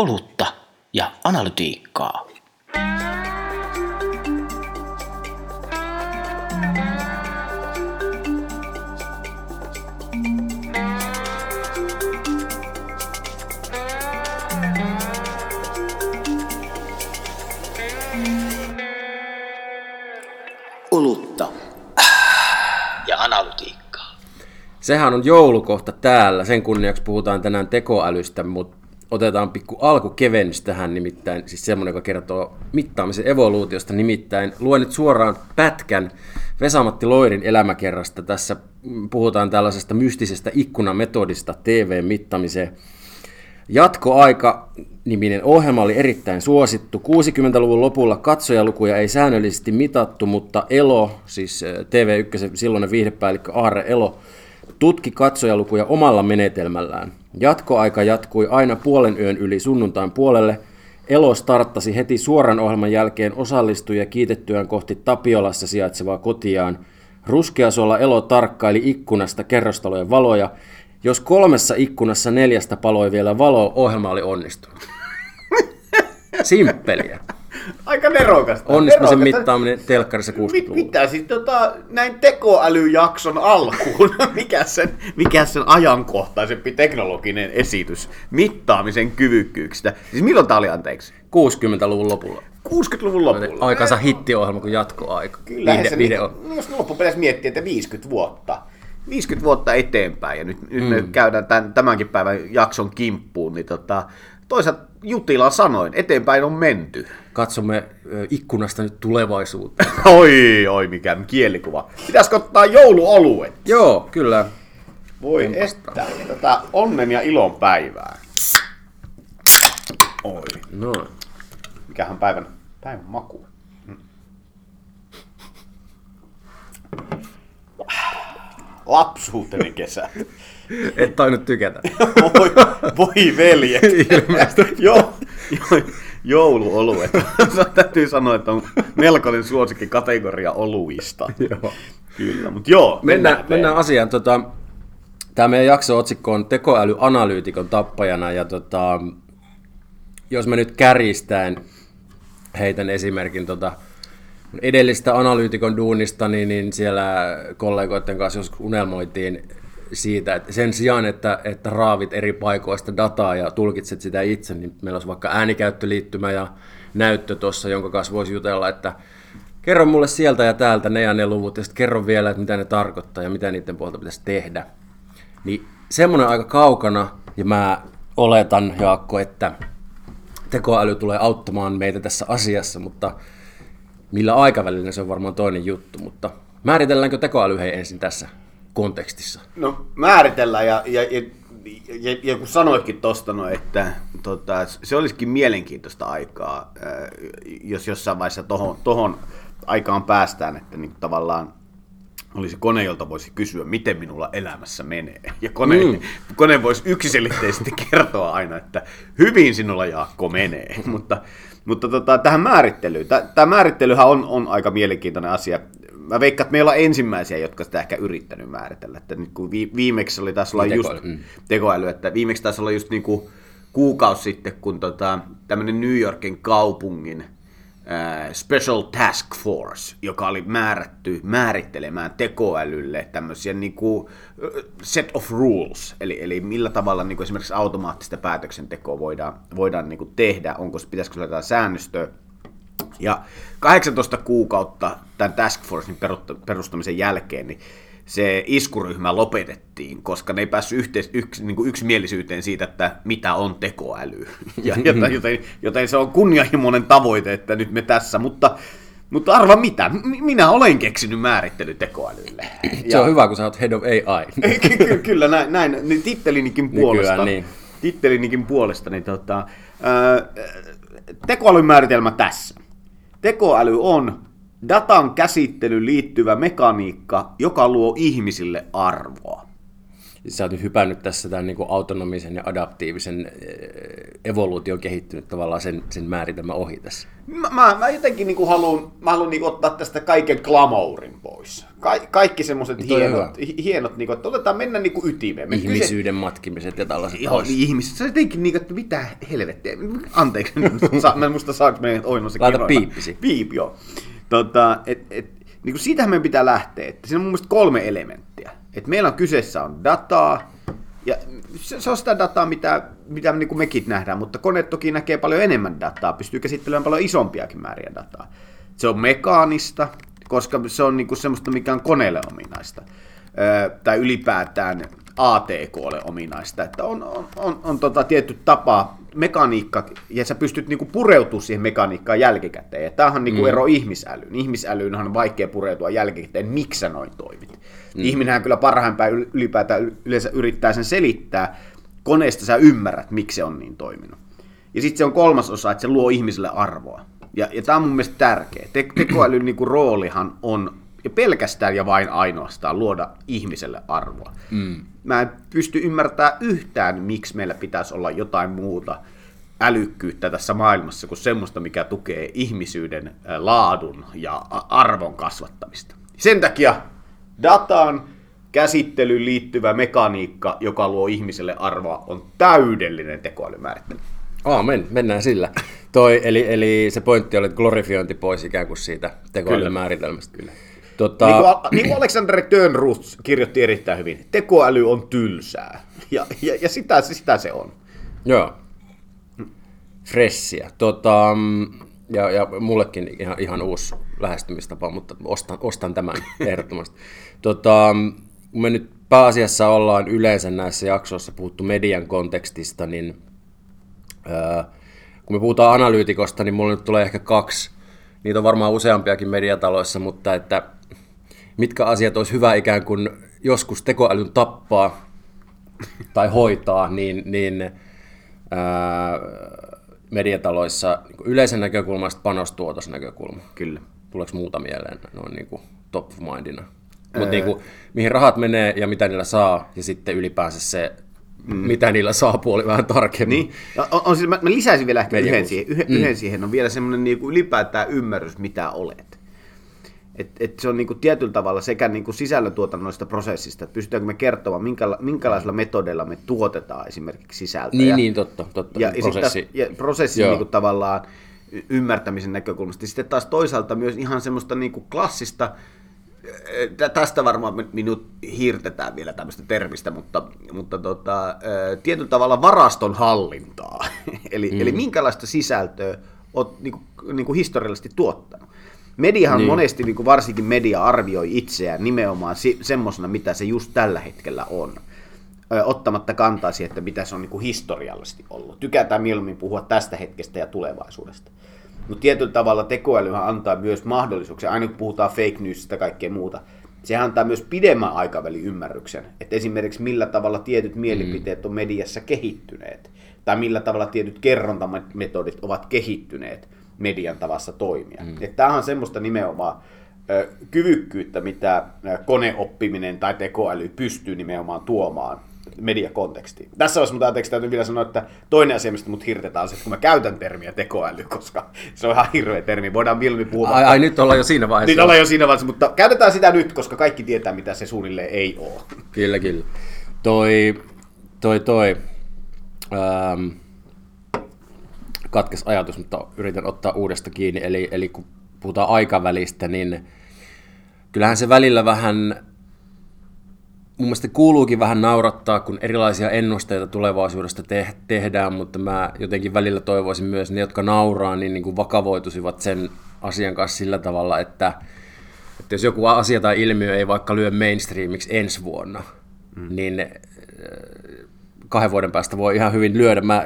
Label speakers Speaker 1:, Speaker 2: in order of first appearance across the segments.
Speaker 1: olutta ja analytiikkaa. Olutta ja analytiikkaa.
Speaker 2: Sehän on joulukohta täällä. Sen kunniaksi puhutaan tänään tekoälystä, mutta otetaan pikku alkukevennys tähän nimittäin, siis semmoinen, joka kertoo mittaamisen evoluutiosta, nimittäin luen nyt suoraan pätkän Vesamatti Loirin elämäkerrasta. Tässä puhutaan tällaisesta mystisestä ikkunametodista TV-mittamiseen. Jatkoaika niminen ohjelma oli erittäin suosittu. 60-luvun lopulla katsojalukuja ei säännöllisesti mitattu, mutta Elo, siis TV1 silloinen viihdepäällikkö Aarre Elo, tutki katsojalukuja omalla menetelmällään. Jatkoaika jatkui aina puolen yön yli sunnuntain puolelle. Elo starttasi heti suoran ohjelman jälkeen osallistujia kiitettyään kohti Tapiolassa sijaitsevaa kotiaan. Ruskeasolla Elo tarkkaili ikkunasta kerrostalojen valoja. Jos kolmessa ikkunassa neljästä paloi vielä valo, ohjelma oli onnistunut. Simppeliä.
Speaker 3: Aika nerokasta.
Speaker 2: Onnistumisen
Speaker 3: nerokasta.
Speaker 2: mittaaminen telkkarissa
Speaker 3: Mit,
Speaker 2: 60-luvulla.
Speaker 3: mitä siis tota, näin tekoälyjakson alkuun, mikä sen, mikä sen ajankohtaisempi teknologinen esitys mittaamisen kyvykkyyksistä. Siis milloin tää oli anteeksi?
Speaker 2: 60-luvun lopulla.
Speaker 3: 60-luvun lopulla.
Speaker 2: Aikansa hittiohjelma kuin jatkoaika.
Speaker 3: Kyllä,
Speaker 2: Viihde-
Speaker 3: se,
Speaker 2: video.
Speaker 3: niin, jos loppupeleissä miettii, että 50 vuotta, 50 vuotta eteenpäin, ja nyt, nyt me käydään tämän, tämänkin päivän jakson kimppuun, niin tota, toisaalta Jutila sanoin, eteenpäin on menty.
Speaker 2: Katsomme ikkunasta nyt tulevaisuutta.
Speaker 3: Oi, oi, mikä kielikuva. Pitäisikö ottaa jouluoluet?
Speaker 2: Joo, kyllä.
Speaker 3: Voi estää tätä onnen ja ilon päivää. Oi,
Speaker 2: No.
Speaker 3: mikähän päivän, päivän maku. Lapsuuteni kesä.
Speaker 2: Et tainnut tykätä.
Speaker 3: Voi, voi veljet. jo, jo, jouluoluet. Täytyy sanoa, että on melkoinen suosikki kategoria oluista.
Speaker 2: Joo.
Speaker 3: Kyllä, mutta joo.
Speaker 2: Mennään, mennään asiaan. Tota, Tämä meidän jakso-otsikko on tekoälyanalyytikon tappajana. Ja tota, jos mä nyt kärjistäen heitän esimerkin tota, edellistä analyytikon duunista, niin, niin siellä kollegoiden kanssa joskus unelmoitiin siitä, että sen sijaan, että, että raavit eri paikoista dataa ja tulkitset sitä itse, niin meillä olisi vaikka äänikäyttöliittymä ja näyttö tuossa, jonka kanssa voisi jutella, että kerro mulle sieltä ja täältä ne ja ne luvut, ja sitten kerro vielä, että mitä ne tarkoittaa ja mitä niiden puolta pitäisi tehdä. Niin semmoinen aika kaukana, ja mä oletan, Jaakko, että tekoäly tulee auttamaan meitä tässä asiassa, mutta millä aikavälillä se on varmaan toinen juttu, mutta määritelläänkö tekoäly hei ensin tässä kontekstissa?
Speaker 3: No määritellään ja, ja, ja, ja, ja kun sanoitkin tuosta, no, että tota, se olisikin mielenkiintoista aikaa, ää, jos jossain vaiheessa tohon, tohon aikaan päästään, että niin tavallaan olisi kone, jolta voisi kysyä, miten minulla elämässä menee. Ja kone, mm. kone voisi yksiselitteisesti kertoa aina, että hyvin sinulla Jaakko menee. mutta mutta tota, tähän määrittelyyn. Tämä määrittelyhän on, on aika mielenkiintoinen asia. Mä veikkaan, että meillä on ensimmäisiä, jotka sitä ehkä yrittänyt määritellä. Että nyt kun vi, viimeksi oli taas olla
Speaker 2: Niin,
Speaker 3: just
Speaker 2: tekoäly, mm.
Speaker 3: tekoäly, että viimeksi taisi olla just niin kuin kuukausi sitten, kun tota, tämmöinen New Yorkin kaupungin Special Task Force, joka oli määrätty määrittelemään tekoälylle tämmöisiä niin kuin, ö, set of rules, eli, eli millä tavalla niin kuin esimerkiksi automaattista päätöksentekoa voidaan, voidaan niin kuin tehdä, onko pitäisikö jotain säännöstöä, ja 18 kuukautta tämän Task Forcein perustamisen jälkeen, niin se iskuryhmä lopetettiin, koska ne ei päässyt yhteis- yks, niin kuin yksimielisyyteen siitä, että mitä on tekoäly. Ja, joten, joten, joten se on kunnianhimoinen tavoite, että nyt me tässä, mutta, mutta arva mitä, minä olen keksinyt määrittely tekoälylle.
Speaker 2: Se on hyvä, kun sä oot head of AI.
Speaker 3: Ky- ky- Kyllä, näin, näin niin tittelinikin puolesta.
Speaker 2: niin.
Speaker 3: Tittelinikin puolesta, niin tota, ää, tekoälyn määritelmä tässä. Tekoäly on datan käsittelyyn liittyvä mekaniikka, joka luo ihmisille arvoa.
Speaker 2: Sä oot nyt hypännyt tässä tämän niin kuin autonomisen ja adaptiivisen eh, evoluution kehittynyt tavallaan sen, sen määritelmän ohi tässä.
Speaker 3: Mä, mä, mä jotenkin niin haluan, mä haluan niin ottaa tästä kaiken glamourin pois. Ka- kaikki semmoiset
Speaker 2: Niin toi on
Speaker 3: hienot, hi- hienot niin kuin, että otetaan mennä niin kuin ytimeen. Me kyse-
Speaker 2: Ihmisyyden matkimiset ja tällaiset
Speaker 3: Joo, niin ihmiset. Se on jotenkin niin, että mitä helvettiä. Anteeksi, mä en muista saanko meidän oinossa
Speaker 2: Laita piippisi.
Speaker 3: Piip, joo. Tota, et, et, niin kuin siitähän meidän pitää lähteä. Että siinä on mun mielestä kolme elementtiä. Et meillä on kyseessä on dataa, ja se, se on sitä dataa, mitä, mitä niin kuin mekin nähdään, mutta kone toki näkee paljon enemmän dataa, pystyy käsittelemään paljon isompiakin määriä dataa. Se on mekaanista, koska se on niin kuin semmoista, mikä on koneelle ominaista. Ö, tai ylipäätään ATKlle ominaista, että on, on, on, on tota tietty tapa, mekaniikka, ja sä pystyt niinku pureutumaan siihen mekaniikkaan jälkikäteen. Ja tämähän on niinku mm. ero ihmisälyyn. Ihmisälyyn on vaikea pureutua jälkikäteen, miksi sä noin toimit. Mm. Ihminenhän kyllä parhaimpään yl- ylipäätään yleensä yrittää sen selittää. Koneesta sä ymmärrät, miksi se on niin toiminut. Ja sitten se on kolmas osa, että se luo ihmiselle arvoa. Ja, ja tämä on mun mielestä tärkeä. Te- tekoälyn niinku roolihan on pelkästään ja vain ainoastaan luoda ihmiselle arvoa. Mm. Mä en pysty ymmärtämään yhtään, miksi meillä pitäisi olla jotain muuta älykkyyttä tässä maailmassa kuin semmoista, mikä tukee ihmisyyden ä, laadun ja arvon kasvattamista. Sen takia datan käsittelyyn liittyvä mekaniikka, joka luo ihmiselle arvoa, on täydellinen tekoälymäärittely.
Speaker 2: Aamen, mennään sillä. Toi, eli, eli se pointti oli, että glorifiointi pois ikään kuin siitä tekoälyn määritelmästä. Kyllä. Tota,
Speaker 3: Niin kuin, niin kuin Alexander Tönruth kirjoitti erittäin hyvin, tekoäly on tylsää. Ja, ja, ja sitä, sitä se on.
Speaker 2: Joo. Fressiä. Tota, mm, ja, ja mullekin ihan, ihan uusi lähestymistapa, mutta ostan, ostan tämän ehdottomasti. Tota, kun me nyt pääasiassa ollaan yleensä näissä jaksoissa puhuttu median kontekstista, niin ää, kun me puhutaan analyytikosta, niin mulla nyt tulee ehkä kaksi. Niitä on varmaan useampiakin mediataloissa, mutta että mitkä asiat olisi hyvä ikään kuin joskus tekoälyn tappaa tai hoitaa, niin, niin ää, mediataloissa niin yleisen näkökulmasta panostuotosnäkökulma.
Speaker 3: Kyllä.
Speaker 2: Tuleeko muuta mieleen noin niin kuin top of mindina? Mutta niin kuin, mihin rahat menee ja mitä niillä saa, ja sitten ylipäänsä se, mm. mitä niillä saa puoli vähän tarkemmin.
Speaker 3: Niin. Ja On, on siis, mä, mä lisäisin vielä ehkä yhden siihen, yhden, mm. yhden siihen. On vielä semmoinen niinku ylipäätään ymmärrys, mitä olet. Et, et se on niinku tietyllä tavalla sekä niinku sisällöntuotannoista prosessista, että pystytäänkö me kertomaan, minkäla, minkälaisilla metodeilla me tuotetaan esimerkiksi sisältöä.
Speaker 2: Niin, niin, totta, totta.
Speaker 3: ja, ja,
Speaker 2: prosessi.
Speaker 3: taas, ja prosessin
Speaker 2: Joo.
Speaker 3: niinku tavallaan ymmärtämisen näkökulmasta. Sitten taas toisaalta myös ihan semmoista niinku klassista, tästä varmaan mi- minut hiirtetään vielä tämmöistä termistä, mutta, mutta tota, tietyllä tavalla varaston hallintaa. eli, mm. eli minkälaista sisältöä olet niinku, niinku historiallisesti tuottanut. Mediahan niin.
Speaker 2: Niin.
Speaker 3: monesti, niin kuin varsinkin media arvioi itseään nimenomaan si- semmoisena, mitä se just tällä hetkellä on ö, ottamatta kantaa siihen, että mitä se on niin kuin historiallisesti ollut. Tykätään mieluummin puhua tästä hetkestä ja tulevaisuudesta. Mutta tietyllä tavalla tekoälyhän antaa myös mahdollisuuksia, aina kun puhutaan fake newsista ja kaikkea muuta, sehän antaa myös pidemmän aikavälin ymmärryksen, että esimerkiksi millä tavalla tietyt mielipiteet on mediassa kehittyneet, tai millä tavalla tietyt kerrontametodit ovat kehittyneet median tavassa toimia. Mm. Tämähän on semmoista nimenomaan ö, kyvykkyyttä, mitä koneoppiminen tai tekoäly pystyy nimenomaan tuomaan mediakontekstiin. Tässä olisi, mutta anteeksi, täytyy vielä sanoa, että toinen asia, mistä mut hirtetään, on se, että kun mä käytän termiä tekoäly, koska se on ihan hirveä termi. Voidaan mieluummin puhua
Speaker 2: Ai, ai, nyt ollaan jo siinä vaiheessa.
Speaker 3: nyt ollaan jo siinä vaiheessa, mutta käytetään sitä nyt, koska kaikki tietää, mitä se suunnilleen ei ole.
Speaker 2: Kyllä, kyllä. Toi, toi, toi. Ähm, katkes ajatus, mutta yritän ottaa uudesta kiinni. Eli, eli kun puhutaan aikavälistä, niin kyllähän se välillä vähän, mun mielestä kuuluukin vähän naurattaa, kun erilaisia ennusteita tulevaisuudesta te- tehdään, mutta mä jotenkin välillä toivoisin myös ne, jotka nauraa, niin, niin kuin vakavoitusivat sen asian kanssa sillä tavalla, että, että jos joku asia tai ilmiö ei vaikka lyö mainstreamiksi ensi vuonna, mm. niin äh, kahden vuoden päästä voi ihan hyvin lyödä. Mä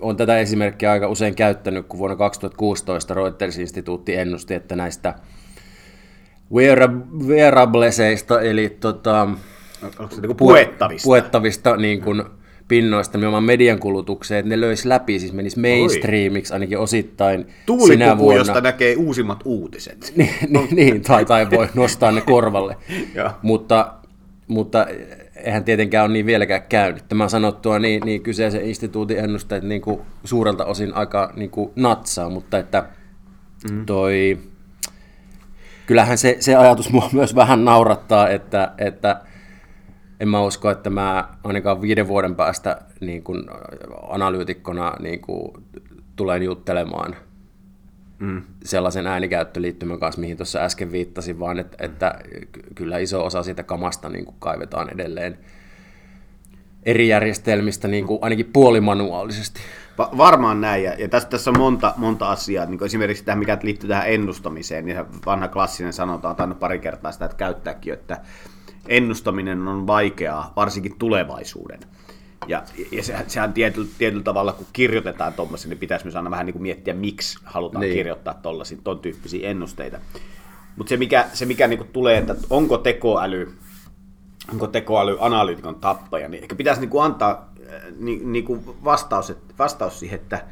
Speaker 2: olen tätä esimerkkiä aika usein käyttänyt, kun vuonna 2016 Reuters-instituutti ennusti, että näistä wearab- wearableseista, eli tota,
Speaker 3: Onko se niin puettavista?
Speaker 2: puettavista niin kuin pinnoista nimenomaan median kulutukseen, että ne löisi läpi, siis menisi mainstreamiksi ainakin osittain sinä
Speaker 3: Tuulipuku,
Speaker 2: vuonna.
Speaker 3: josta näkee uusimmat uutiset.
Speaker 2: niin, niin, niin, tai, tai voi nostaa ne korvalle. Mutta, mutta eihän tietenkään ole niin vieläkään käynyt. Tämä sanottua, niin, niin kyseisen instituutin ennusteet niin kuin suurelta osin aika niin kuin natsaa, mutta että toi... kyllähän se, se ajatus mua myös vähän naurattaa, että, että en mä usko, että mä ainakaan viiden vuoden päästä niin kuin analyytikkona niin kuin, tulen juttelemaan mm. sellaisen äänikäyttöliittymän kanssa, mihin tuossa äsken viittasin, vaan että, että kyllä iso osa siitä kamasta niin kuin kaivetaan edelleen eri järjestelmistä niin kuin ainakin puolimanuaalisesti.
Speaker 3: Va- varmaan näin, ja, ja tässä, tässä on monta, monta asiaa, niin kuin esimerkiksi tämä, mikä liittyy tähän ennustamiseen, niin vanha klassinen sanotaan, on pari kertaa sitä, että käyttääkin, että ennustaminen on vaikeaa, varsinkin tulevaisuuden. Ja, ja se, sehän tietyllä, tietyllä tavalla, kun kirjoitetaan tuommoisen, niin pitäisi myös aina vähän niin kuin miettiä, miksi halutaan niin. kirjoittaa tuollaisia, ton tyyppisiä ennusteita. Mutta se, mikä, se, mikä niin kuin tulee, että onko tekoäly, onko tekoäly analyytikon tappaja, niin ehkä pitäisi niin kuin antaa niin, niin kuin vastaus, vastaus siihen, että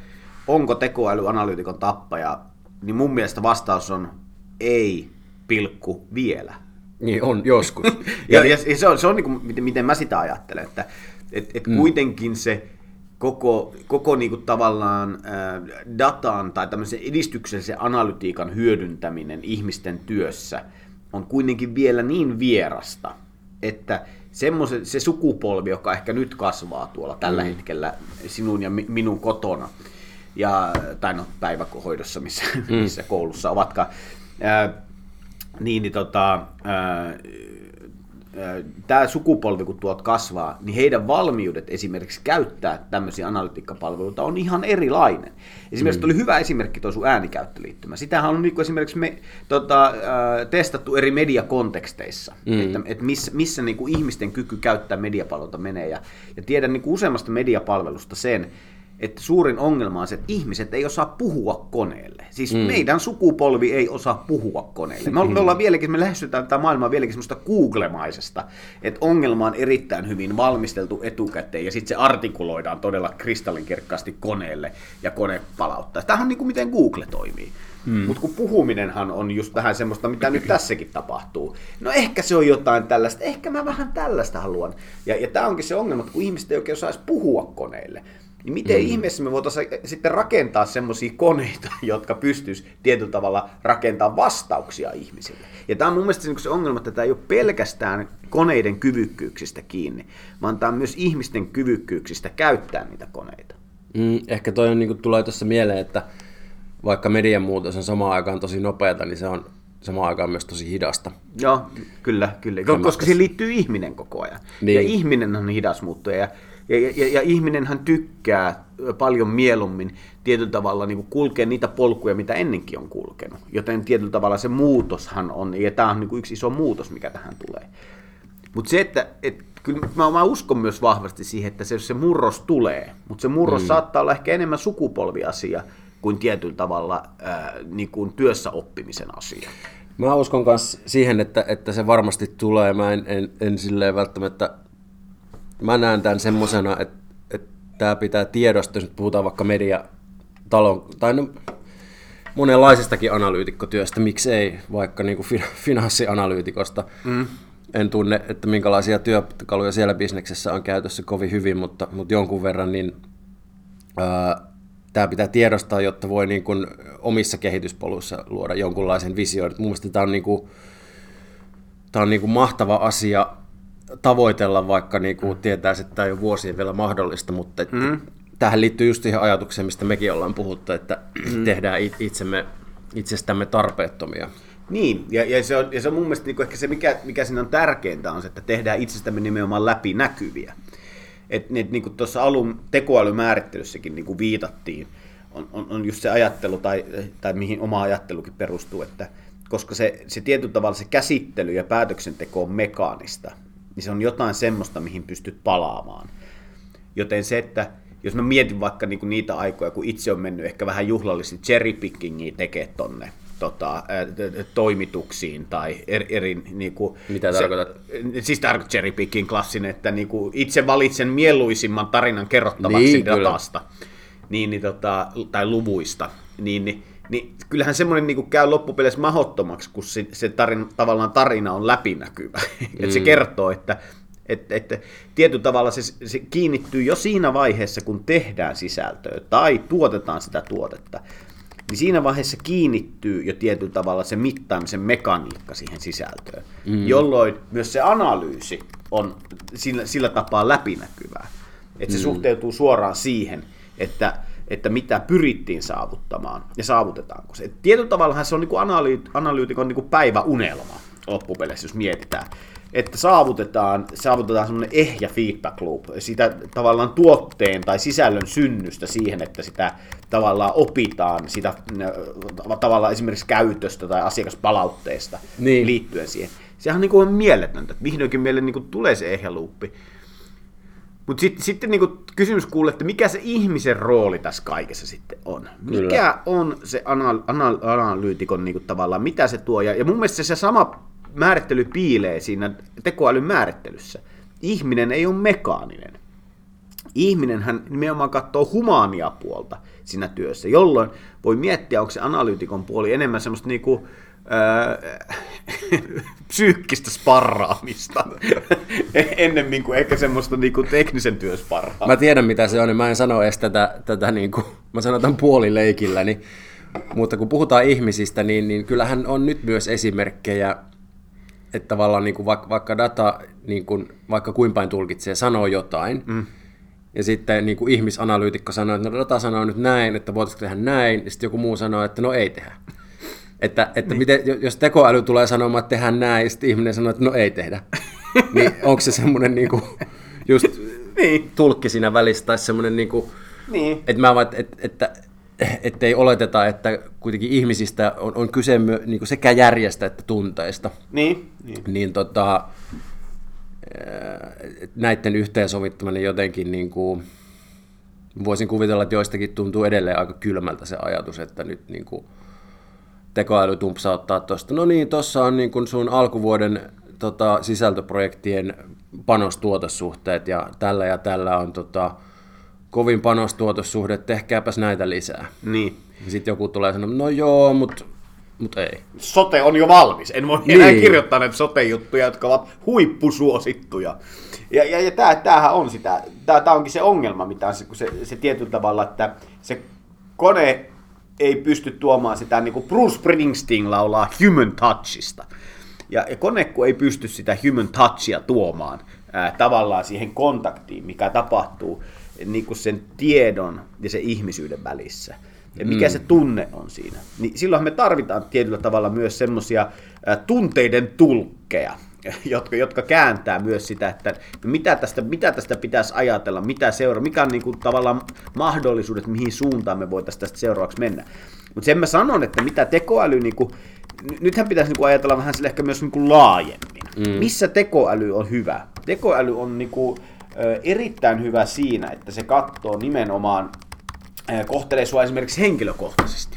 Speaker 3: onko tekoäly analyytikon tappaja, niin mun mielestä vastaus on ei, pilkku, vielä.
Speaker 2: Niin on, joskus.
Speaker 3: ja, ja, ja se on, se on niin kuin, miten, miten mä sitä ajattelen, että et, et mm. kuitenkin se koko, koko niin kuin tavallaan äh, datan tai tämmöisen edistyksellisen analytiikan hyödyntäminen ihmisten työssä on kuitenkin vielä niin vierasta, että semmoisen, se sukupolvi, joka ehkä nyt kasvaa tuolla tällä mm. hetkellä sinun ja minun kotona, ja, tai no päivähoidossa, missä, mm. missä koulussa ovatkaan, ää, niin, niin tota, tämä sukupolvi, kun tuot kasvaa, niin heidän valmiudet esimerkiksi käyttää tämmöisiä analytiikkapalveluita on ihan erilainen. Esimerkiksi mm. oli hyvä esimerkki tuo sun äänikäyttöliittymä. Sitähän on niin esimerkiksi me, tota, äh, testattu eri mediakonteksteissa, mm. että, että missä, missä niin kuin ihmisten kyky käyttää mediapalveluita menee. Ja, ja tiedän niin kuin useammasta mediapalvelusta sen, että suurin ongelma on se, että ihmiset ei osaa puhua koneelle. Siis mm. meidän sukupolvi ei osaa puhua koneelle. Me, me ollaan vieläkin, me lähestytään tätä maailmaa vieläkin semmoista Google-maisesta, että ongelma on erittäin hyvin valmisteltu etukäteen ja sitten se artikuloidaan todella kristallinkirkkaasti koneelle ja kone palauttaa. Tämähän on niin kuin miten Google toimii. Mm. Mutta kun puhuminenhan on just vähän semmoista, mitä nyt tässäkin tapahtuu. No ehkä se on jotain tällaista, ehkä mä vähän tällaista haluan. Ja, ja tämä onkin se ongelma, että kun ihmiset ei oikein osaisi puhua koneille, niin miten mm. ihmeessä me voitaisiin sitten rakentaa semmoisia koneita, jotka pystyis tietyllä tavalla rakentaa vastauksia ihmisille. Ja tämä on mun mielestä se ongelma, että tämä ei ole pelkästään koneiden kyvykkyyksistä kiinni, vaan tämä on myös ihmisten kyvykkyyksistä käyttää niitä koneita.
Speaker 2: Mm, ehkä toi on, niin kuin, tulee tuossa mieleen, että vaikka median muutos on samaan aikaan tosi nopeata, niin se on samaan aikaan myös tosi hidasta.
Speaker 3: Joo, kyllä, kyllä. Koska siihen liittyy ihminen koko ajan. Niin. Ja ihminen on hidas muuttuja. Ja ja, ja, ja ihminenhän tykkää paljon mieluummin tietyllä tavalla niin kuin kulkea niitä polkuja, mitä ennenkin on kulkenut. Joten tietyllä tavalla se muutoshan on, ja tämä on niin kuin yksi iso muutos, mikä tähän tulee. Mutta se, että et, kyllä mä, mä uskon myös vahvasti siihen, että se, se murros tulee, mutta se murros mm. saattaa olla ehkä enemmän sukupolviasia kuin tietyllä tavalla ää, niin kuin työssä oppimisen asia.
Speaker 2: Mä uskon myös siihen, että, että se varmasti tulee. Mä en, en, en silleen välttämättä mä näen tämän semmoisena, että, että tämä pitää tiedostaa, jos nyt puhutaan vaikka mediatalon, tai no, monenlaisestakin analyytikkotyöstä, miksei vaikka niin kuin finanssianalyytikosta. Mm. En tunne, että minkälaisia työkaluja siellä bisneksessä on käytössä kovin hyvin, mutta, mutta jonkun verran, niin ää, tämä pitää tiedostaa, jotta voi niin kuin omissa kehityspoluissa luoda jonkunlaisen vision. Mun mielestä tämä on, niin kuin, tämä on niin kuin mahtava asia tavoitella, vaikka niin kuin tietää, että tämä ei ole vuosien vielä mahdollista, mutta että mm. tähän liittyy just siihen ajatukseen, mistä mekin ollaan puhuttu, että mm. tehdään itsemme, itsestämme tarpeettomia.
Speaker 3: Niin, ja, ja, se, on, ja se on mun mielestä niin ehkä se, mikä, mikä siinä on tärkeintä, on se, että tehdään itsestämme nimenomaan läpinäkyviä. Että et, niin kuin tuossa alun tekoälymäärittelyssäkin niin kuin viitattiin, on, on, on just se ajattelu, tai, tai mihin oma ajattelukin perustuu, että koska se, se tietyllä tavalla se käsittely ja päätöksenteko on mekaanista, niin se on jotain semmoista, mihin pystyt palaamaan. Joten se, että jos mä mietin vaikka niinku niitä aikoja, kun itse on mennyt ehkä vähän juhlallisesti cherrypickingia tekemään tonne tota, toimituksiin tai eri, eri niin kuin,
Speaker 2: Mitä se, tarkoitat?
Speaker 3: Siis tarkoitat cherrypicking klassinen, että niin kuin, itse valitsen mieluisimman tarinan kerrottavaksi niin, datasta niin, niin, tota, tai luvuista, niin, niin niin kyllähän semmoinen niin käy loppupeleissä mahottomaksi, kun se, se tarin, tavallaan tarina on läpinäkyvä. Mm. että se kertoo, että että, että tietyllä tavalla se, se kiinnittyy jo siinä vaiheessa, kun tehdään sisältöä tai tuotetaan sitä tuotetta. niin siinä vaiheessa kiinnittyy jo tietyllä tavalla se mittaamisen mekaniikka siihen sisältöön, mm. jolloin myös se analyysi on sillä, sillä tapaa läpinäkyvää. Että se mm. suhteutuu suoraan siihen, että, että mitä pyrittiin saavuttamaan ja saavutetaanko se. Et tietyllä tavalla se on niin kuin analyyt, analyytikon niin kuin päiväunelma loppupeleissä, jos mietitään että saavutetaan, saavutetaan semmoinen ehjä feedback loop, sitä tavallaan tuotteen tai sisällön synnystä siihen, että sitä tavallaan opitaan sitä äh, tavallaan esimerkiksi käytöstä tai asiakaspalautteesta niin. liittyen siihen. Sehän on, niin kuin mieletöntä, että vihdoinkin meille niin kuin tulee se ehjä luuppi. Mutta sitten, sitten niin kysymys kuulee, että mikä se ihmisen rooli tässä kaikessa sitten on? Kyllä. Mikä on se anal- anal- analyytikon niin kuin tavallaan, mitä se tuo? Ja, ja mun mielestä se sama määrittely piilee siinä tekoälyn määrittelyssä. Ihminen ei ole mekaaninen. Ihminen hän nimenomaan katsoo humaania puolta siinä työssä, jolloin voi miettiä, onko se analyytikon puoli enemmän semmoista niinku, psyykkistä sparraamista ennemmin kuin ehkä semmoista niinku teknisen työn sparraamista.
Speaker 2: Mä tiedän mitä se on, niin mä en sano edes tätä, tätä niinku, mä sanon tämän puolileikillä, niin, mutta kun puhutaan ihmisistä, niin, niin kyllähän on nyt myös esimerkkejä että tavallaan niin kuin vaikka, vaikka data, niin kuin, vaikka kuin päin tulkitsee, sanoo jotain, mm. ja sitten niin kuin ihmisanalyytikko sanoo, että no data sanoo nyt näin, että voitaisiinko tehdä näin, ja sitten joku muu sanoo, että no ei tehdä. Että, että niin. miten, jos tekoäly tulee sanomaan, että tehdään näin, ja sitten ihminen sanoo, että no ei tehdä, niin onko se semmoinen niin kuin, just niin. tulkki siinä välissä, tai semmoinen, niin kuin, niin. että mä vaan, että, että ettei oleteta, että kuitenkin ihmisistä on, on kyse myö, niin kuin sekä järjestä että tunteista.
Speaker 3: Niin. Niin,
Speaker 2: niin tota, näiden yhteensovittaminen jotenkin, niin kuin, voisin kuvitella, että joistakin tuntuu edelleen aika kylmältä se ajatus, että nyt niin kuin, tekoäly tumpsauttaa tuosta, no niin, tuossa on niin kuin sun alkuvuoden tota, sisältöprojektien panostuotesuhteet ja tällä ja tällä on tota, kovin panostuotossuhde, tehkääpäs näitä lisää.
Speaker 3: Niin.
Speaker 2: Sitten joku tulee sanoa, no joo, mutta mut ei.
Speaker 3: Sote on jo valmis. En voi niin. enää kirjoittaa näitä sote-juttuja, jotka ovat huippusuosittuja. Ja, ja, ja tämä, tämähän on sitä, tämä, onkin se ongelma, mitä se, se, se tietyllä tavalla, että se kone ei pysty tuomaan sitä, niin kuin Bruce Springsteen laulaa human touchista. Ja, ja kone, kun ei pysty sitä human touchia tuomaan ää, tavallaan siihen kontaktiin, mikä tapahtuu niin kuin sen tiedon ja sen ihmisyyden välissä. Ja mikä mm. se tunne on siinä. Niin silloin me tarvitaan tietyllä tavalla myös semmoisia tunteiden tulkkeja, jotka, jotka kääntää myös sitä, että mitä tästä, mitä tästä pitäisi ajatella, mitä seuraa, mikä on niin kuin, tavallaan mahdollisuudet, mihin suuntaan me voitaisiin tästä seuraavaksi mennä. Mutta sen mä sanon, että mitä tekoäly, niin kuin, nythän pitäisi niin kuin ajatella vähän sille ehkä myös niin kuin laajemmin. Mm. Missä tekoäly on hyvä? Tekoäly on niin kuin, erittäin hyvä siinä, että se katsoo nimenomaan, kohtelee sua esimerkiksi henkilökohtaisesti.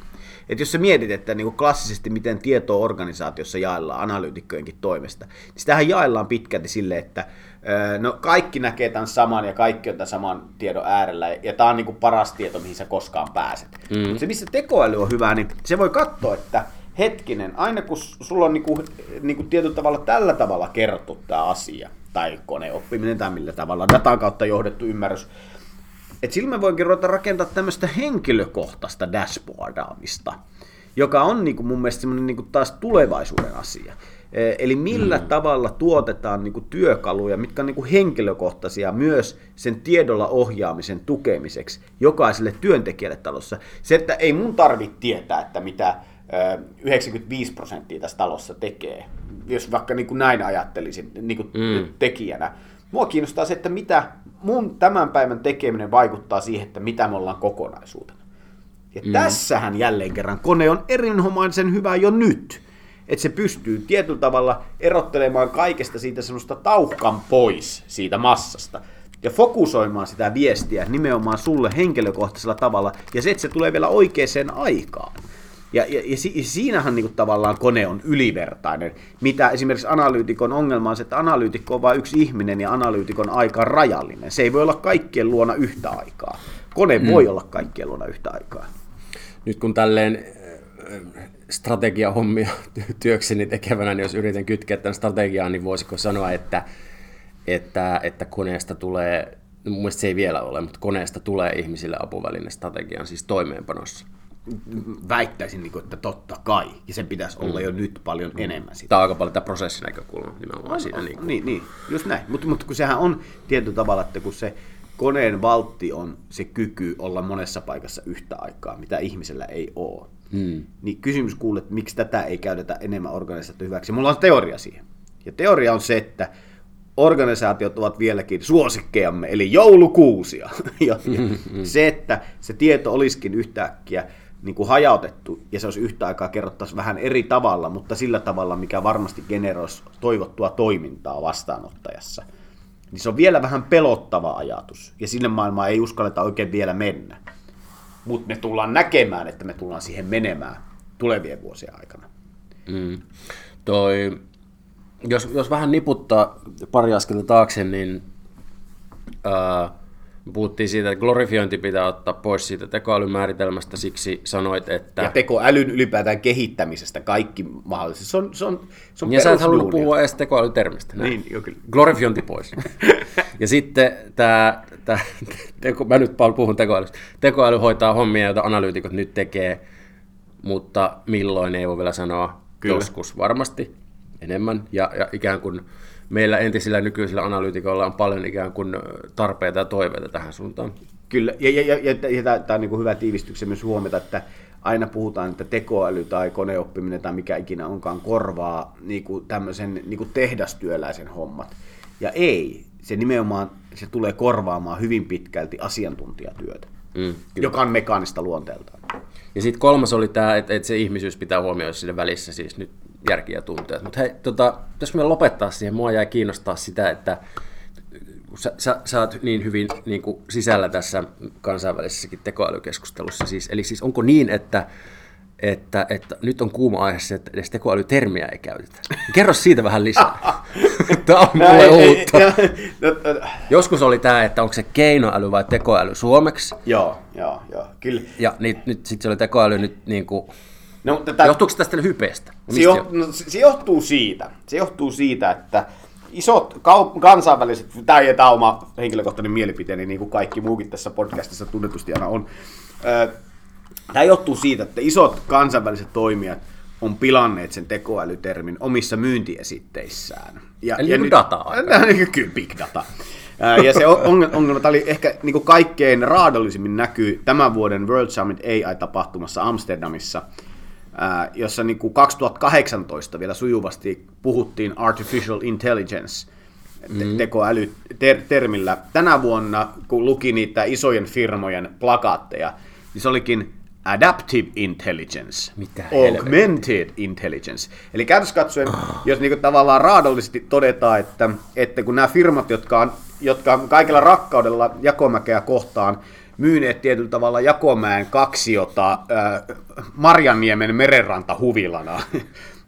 Speaker 3: Et jos sä mietit, että niin klassisesti miten tietoa organisaatiossa jaellaan analyytikkojenkin toimesta, niin sitähän jaellaan pitkälti sille, että no kaikki näkee tämän saman ja kaikki on tämän saman tiedon äärellä ja tämä on niin paras tieto, mihin sä koskaan pääset. Mm. Se, missä tekoäly on hyvä, niin se voi katsoa, että hetkinen, aina kun sulla on niin kuin, niin kuin tietyllä tavalla tällä tavalla kerrottu tämä asia, tai koneoppiminen tai millä tavalla datan kautta johdettu ymmärrys. Et silloin me voinkin ruveta rakentaa tämmöistä henkilökohtaista dashboardaamista, joka on niin kuin mun mielestä semmoinen niin kuin taas tulevaisuuden asia. E, eli millä mm. tavalla tuotetaan niin kuin työkaluja, mitkä on niin kuin henkilökohtaisia myös sen tiedolla ohjaamisen tukemiseksi jokaiselle työntekijälle talossa. Se, että ei mun tarvitse tietää, että mitä 95 prosenttia tässä talossa tekee, jos vaikka niin kuin näin ajattelisin niin kuin mm. tekijänä. Mua kiinnostaa se, että mitä mun tämän päivän tekeminen vaikuttaa siihen, että mitä me ollaan kokonaisuutena. Ja mm. tässähän jälleen kerran kone on erinomaisen hyvä jo nyt. Että se pystyy tietyllä tavalla erottelemaan kaikesta siitä semmoista tauhkan pois siitä massasta ja fokusoimaan sitä viestiä nimenomaan sulle henkilökohtaisella tavalla, ja se, että se tulee vielä oikeaan aikaan. Ja, ja, ja siinähän niin kuin, tavallaan kone on ylivertainen. Mitä esimerkiksi analyytikon ongelma on se, että analyytikko on vain yksi ihminen ja analyytikon aika on rajallinen. Se ei voi olla kaikkien luona yhtä aikaa. Kone mm. voi olla kaikkien luona yhtä aikaa.
Speaker 2: Nyt kun tälleen äh, strategiahommia työkseni tekevänä, niin jos yritän kytkeä tämän strategiaan, niin voisiko sanoa, että, että, että koneesta tulee, no mun mielestä se ei vielä ole, mutta koneesta tulee ihmisille apuväline strategian siis toimeenpanossa
Speaker 3: väittäisin, niin kuin, että totta kai. Ja sen pitäisi olla
Speaker 2: Mm.
Speaker 3: jo nyt paljon enemmän sitä.
Speaker 2: Tämä on aika paljon tämä prosessinäkökulma nimenomaan siinä. Niin kuin.
Speaker 3: Niin, niin, just näin. Mutta mut kun sehän on tietyllä tavalla, että kun se koneen valtti on se kyky olla monessa paikassa yhtä aikaa, mitä ihmisellä ei ole. Hmm. Niin kysymys kuulee, että miksi tätä ei käytetä enemmän organisaatio hyväksi. Mulla on teoria siihen. Ja teoria on se, että organisaatiot ovat vieläkin suosikkeamme, eli joulukuusia. ja, ja se, että se tieto olisikin yhtäkkiä niin kuin hajautettu ja se olisi yhtä aikaa kerrottaisiin vähän eri tavalla, mutta sillä tavalla, mikä varmasti generoisi toivottua toimintaa vastaanottajassa. Niin se on vielä vähän pelottava ajatus ja sinne maailmaan ei uskalleta oikein vielä mennä. Mutta me tullaan näkemään, että me tullaan siihen menemään tulevien vuosien aikana.
Speaker 2: Mm. Toi, jos, jos vähän niputtaa pari askelta taakse, niin ää, puhuttiin siitä, että glorifiointi pitää ottaa pois siitä tekoälymääritelmästä, siksi sanoit, että...
Speaker 3: Ja tekoälyn ylipäätään kehittämisestä kaikki mahdollisesti. Se on, se on, se on
Speaker 2: ja sä et halunnut puhua edes tekoälytermistä. näin.
Speaker 3: Niin, joo, kyllä.
Speaker 2: Glorifiointi pois. ja sitten tämä, tämä teko, mä nyt puhun tekoälystä. Tekoäly hoitaa hommia, joita analyytikot nyt tekee, mutta milloin ei voi vielä sanoa.
Speaker 3: Kyllä.
Speaker 2: Joskus varmasti enemmän. Ja, ja ikään kuin meillä entisillä nykyisillä analyytikoilla on paljon ikään kuin tarpeita ja toiveita tähän suuntaan.
Speaker 3: Kyllä, ja, ja, ja, ja, ja tämä on niin hyvä tiivistyksen myös huomata, että aina puhutaan, että tekoäly tai koneoppiminen tai mikä ikinä onkaan korvaa niin kuin tämmöisen niin kuin tehdastyöläisen hommat. Ja ei, se nimenomaan se tulee korvaamaan hyvin pitkälti asiantuntijatyötä,
Speaker 2: Mm,
Speaker 3: joka on mekaanista luonteeltaan.
Speaker 2: Ja sitten kolmas oli tämä, että, että se ihmisyys pitää huomioida sille välissä, siis nyt järki ja tunteet. Mutta hei, tota, pitäisikö me lopettaa siihen? Mua jäi kiinnostaa sitä, että sä, sä, sä oot niin hyvin niin kuin sisällä tässä kansainvälisessäkin tekoälykeskustelussa. Siis, eli siis onko niin, että, että, että nyt on kuuma aihe se, että edes tekoälytermiä ei käytetä? Kerro siitä vähän lisää. Tämä on mulle uutta. Joskus oli tämä, että onko se keinoäly vai tekoäly suomeksi.
Speaker 3: joo, joo, joo, kyllä.
Speaker 2: Ja nyt, nyt sitten se oli tekoäly nyt niin kuin,
Speaker 3: No, tää-
Speaker 2: Johtuuko tästä hypeestä?
Speaker 3: Se, jo, no, se, johtuu siitä, se johtuu siitä, että isot kaup- kansainväliset, tämä ei tämä oma henkilökohtainen mielipiteeni, niin kuin kaikki muukin tässä podcastissa tunnetusti aina on. Tämä johtuu siitä, että isot kansainväliset toimijat on pilanneet sen tekoälytermin omissa myyntiesitteissään. Ja,
Speaker 2: Eli niin kuin dataa aika.
Speaker 3: Tämä on kyllä big data. Ja se ongelma, ongelma tämä oli ehkä niin kuin kaikkein raadollisimmin näkyy tämän vuoden World Summit AI-tapahtumassa Amsterdamissa, ää, jossa niin kuin 2018 vielä sujuvasti puhuttiin artificial intelligence te- tekoäly-termillä. Tänä vuonna, kun luki niitä isojen firmojen plakaatteja, niin se olikin adaptive intelligence,
Speaker 2: Mitä
Speaker 3: augmented intelligence. Eli käytössä katsoen, jos niinku tavallaan raadollisesti todetaan, että, että kun nämä firmat, jotka on, jotka on kaikella rakkaudella Jakomäkeä kohtaan myyneet tietyllä tavalla Jakomäen kaksiota äh, Marjanniemen merenranta huvilana,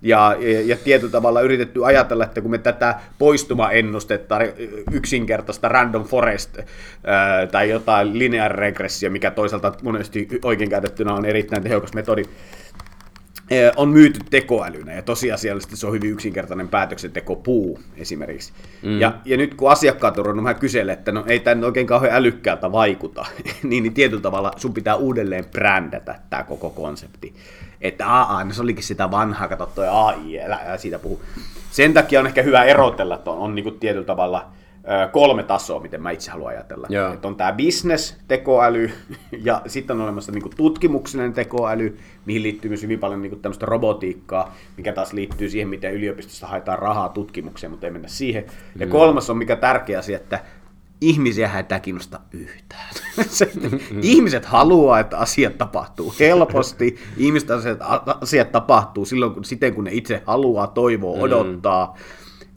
Speaker 3: ja, ja, ja tietyllä tavalla yritetty ajatella, että kun me tätä poistumaennustetta, yksinkertaista random forest ää, tai jotain linear regressio, mikä toisaalta monesti oikein käytettynä on erittäin tehokas metodi, on myyty tekoälynä ja tosiasiallisesti se on hyvin yksinkertainen päätöksentekopuu esimerkiksi. Mm. Ja, ja nyt kun asiakkaat on ruvennut vähän kyselemään, että no ei tämä oikein kauhean älykkäältä vaikuta, niin, niin tietyllä tavalla sun pitää uudelleen brändätä tämä koko konsepti. Että aa, no se olikin sitä vanhaa, kato toi AI, älä, älä siitä puhu. Sen takia on ehkä hyvä erotella, että on, on niin tietyllä tavalla kolme tasoa, miten mä itse haluan ajatella.
Speaker 2: Joo.
Speaker 3: Että on tämä business, tekoäly, ja sitten on olemassa niin tutkimuksellinen tekoäly, mihin liittyy myös hyvin paljon niin tämmöistä robotiikkaa, mikä taas liittyy siihen, miten yliopistosta haetaan rahaa tutkimukseen, mutta ei mennä siihen. Ja kolmas on mikä tärkeä asia, että ihmisiä ei tämä kiinnosta yhtään. Se, ihmiset haluaa, että asiat tapahtuu helposti, ihmiset asiat, asiat tapahtuu silloin, kun, siten kun ne itse haluaa, toivoo, odottaa.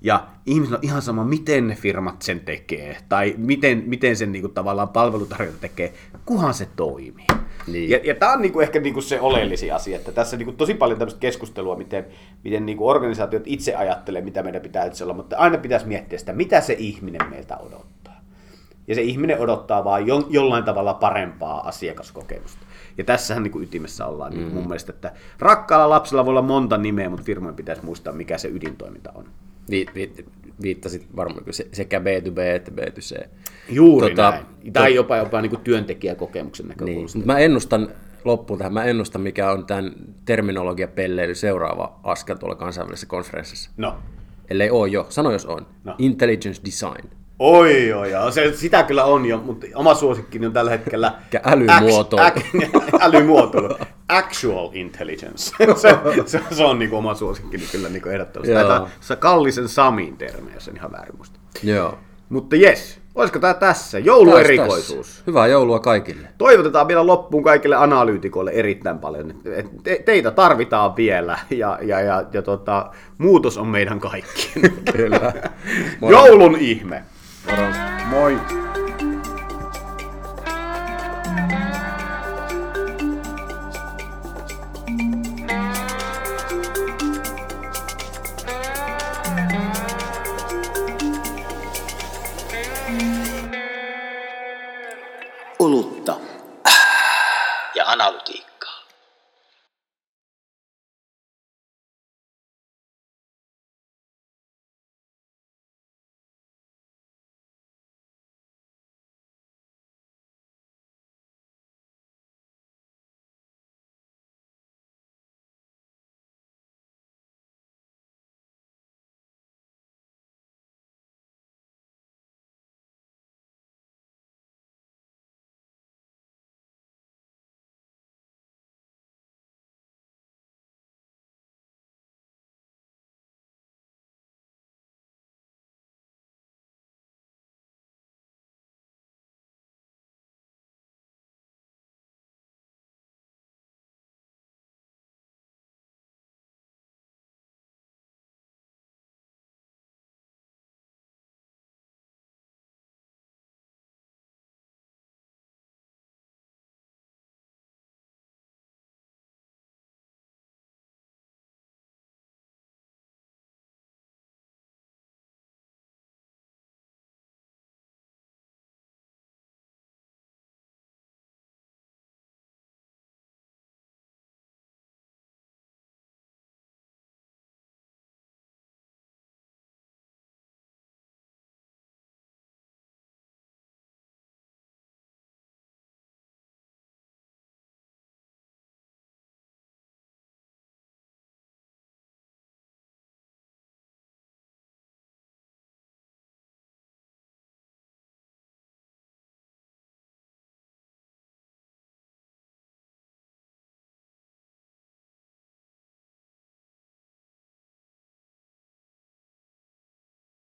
Speaker 3: Ja ihmisillä on ihan sama, miten ne firmat sen tekee, tai miten, miten sen niinku, tavallaan palvelutarjonta tekee, kuhan se toimii.
Speaker 2: Niin.
Speaker 3: Ja, ja tämä on niinku ehkä niinku se oleellisin asia, että tässä niinku tosi paljon tämmöistä keskustelua, miten, miten niinku organisaatiot itse ajattelee, mitä meidän pitää itse olla, mutta aina pitäisi miettiä sitä, mitä se ihminen meiltä odottaa. Ja se ihminen odottaa vaan jo, jollain tavalla parempaa asiakaskokemusta. Ja tässähän niin kuin ytimessä ollaan mm. mun mielestä, että rakkaalla lapsella voi olla monta nimeä, mutta firmojen pitäisi muistaa, mikä se ydintoiminta on.
Speaker 2: Vi, vi, viittasit varmaan se- sekä B2B että B2C.
Speaker 3: Juuri
Speaker 2: Tota,
Speaker 3: näin. Tai jopa, jopa niin kuin työntekijäkokemuksen
Speaker 2: Niin.
Speaker 3: näkökulmasta.
Speaker 2: Mut Mä ennustan loppuun tähän. Mä ennustan, mikä on tämän terminologiapelleily seuraava askel tuolla kansainvälisessä konferenssissa.
Speaker 3: No.
Speaker 2: Ellei ole jo. Sano jos on.
Speaker 3: No.
Speaker 2: Intelligence design.
Speaker 3: Oi, oi, oi. Se, sitä kyllä on jo, mutta oma suosikkini on tällä hetkellä...
Speaker 2: Älymuotoilu.
Speaker 3: Act- act- älymuotoilu. Actual intelligence. se, se, se, on niin oma suosikkini kyllä niin ehdottomasti. Taitaa se Kallisen Samin termi, jos en ihan väärin muista.
Speaker 2: Joo.
Speaker 3: Mutta jes, olisiko tämä tässä? Jouluerikoisuus.
Speaker 2: tässä. Hyvää joulua kaikille.
Speaker 3: Toivotetaan vielä loppuun kaikille analyytikoille erittäin paljon. Te, teitä tarvitaan vielä ja, ja, ja, ja tota, muutos on meidän kaikkien.
Speaker 2: Kyllä.
Speaker 3: Joulun ihme.
Speaker 2: Moro.
Speaker 3: Moi.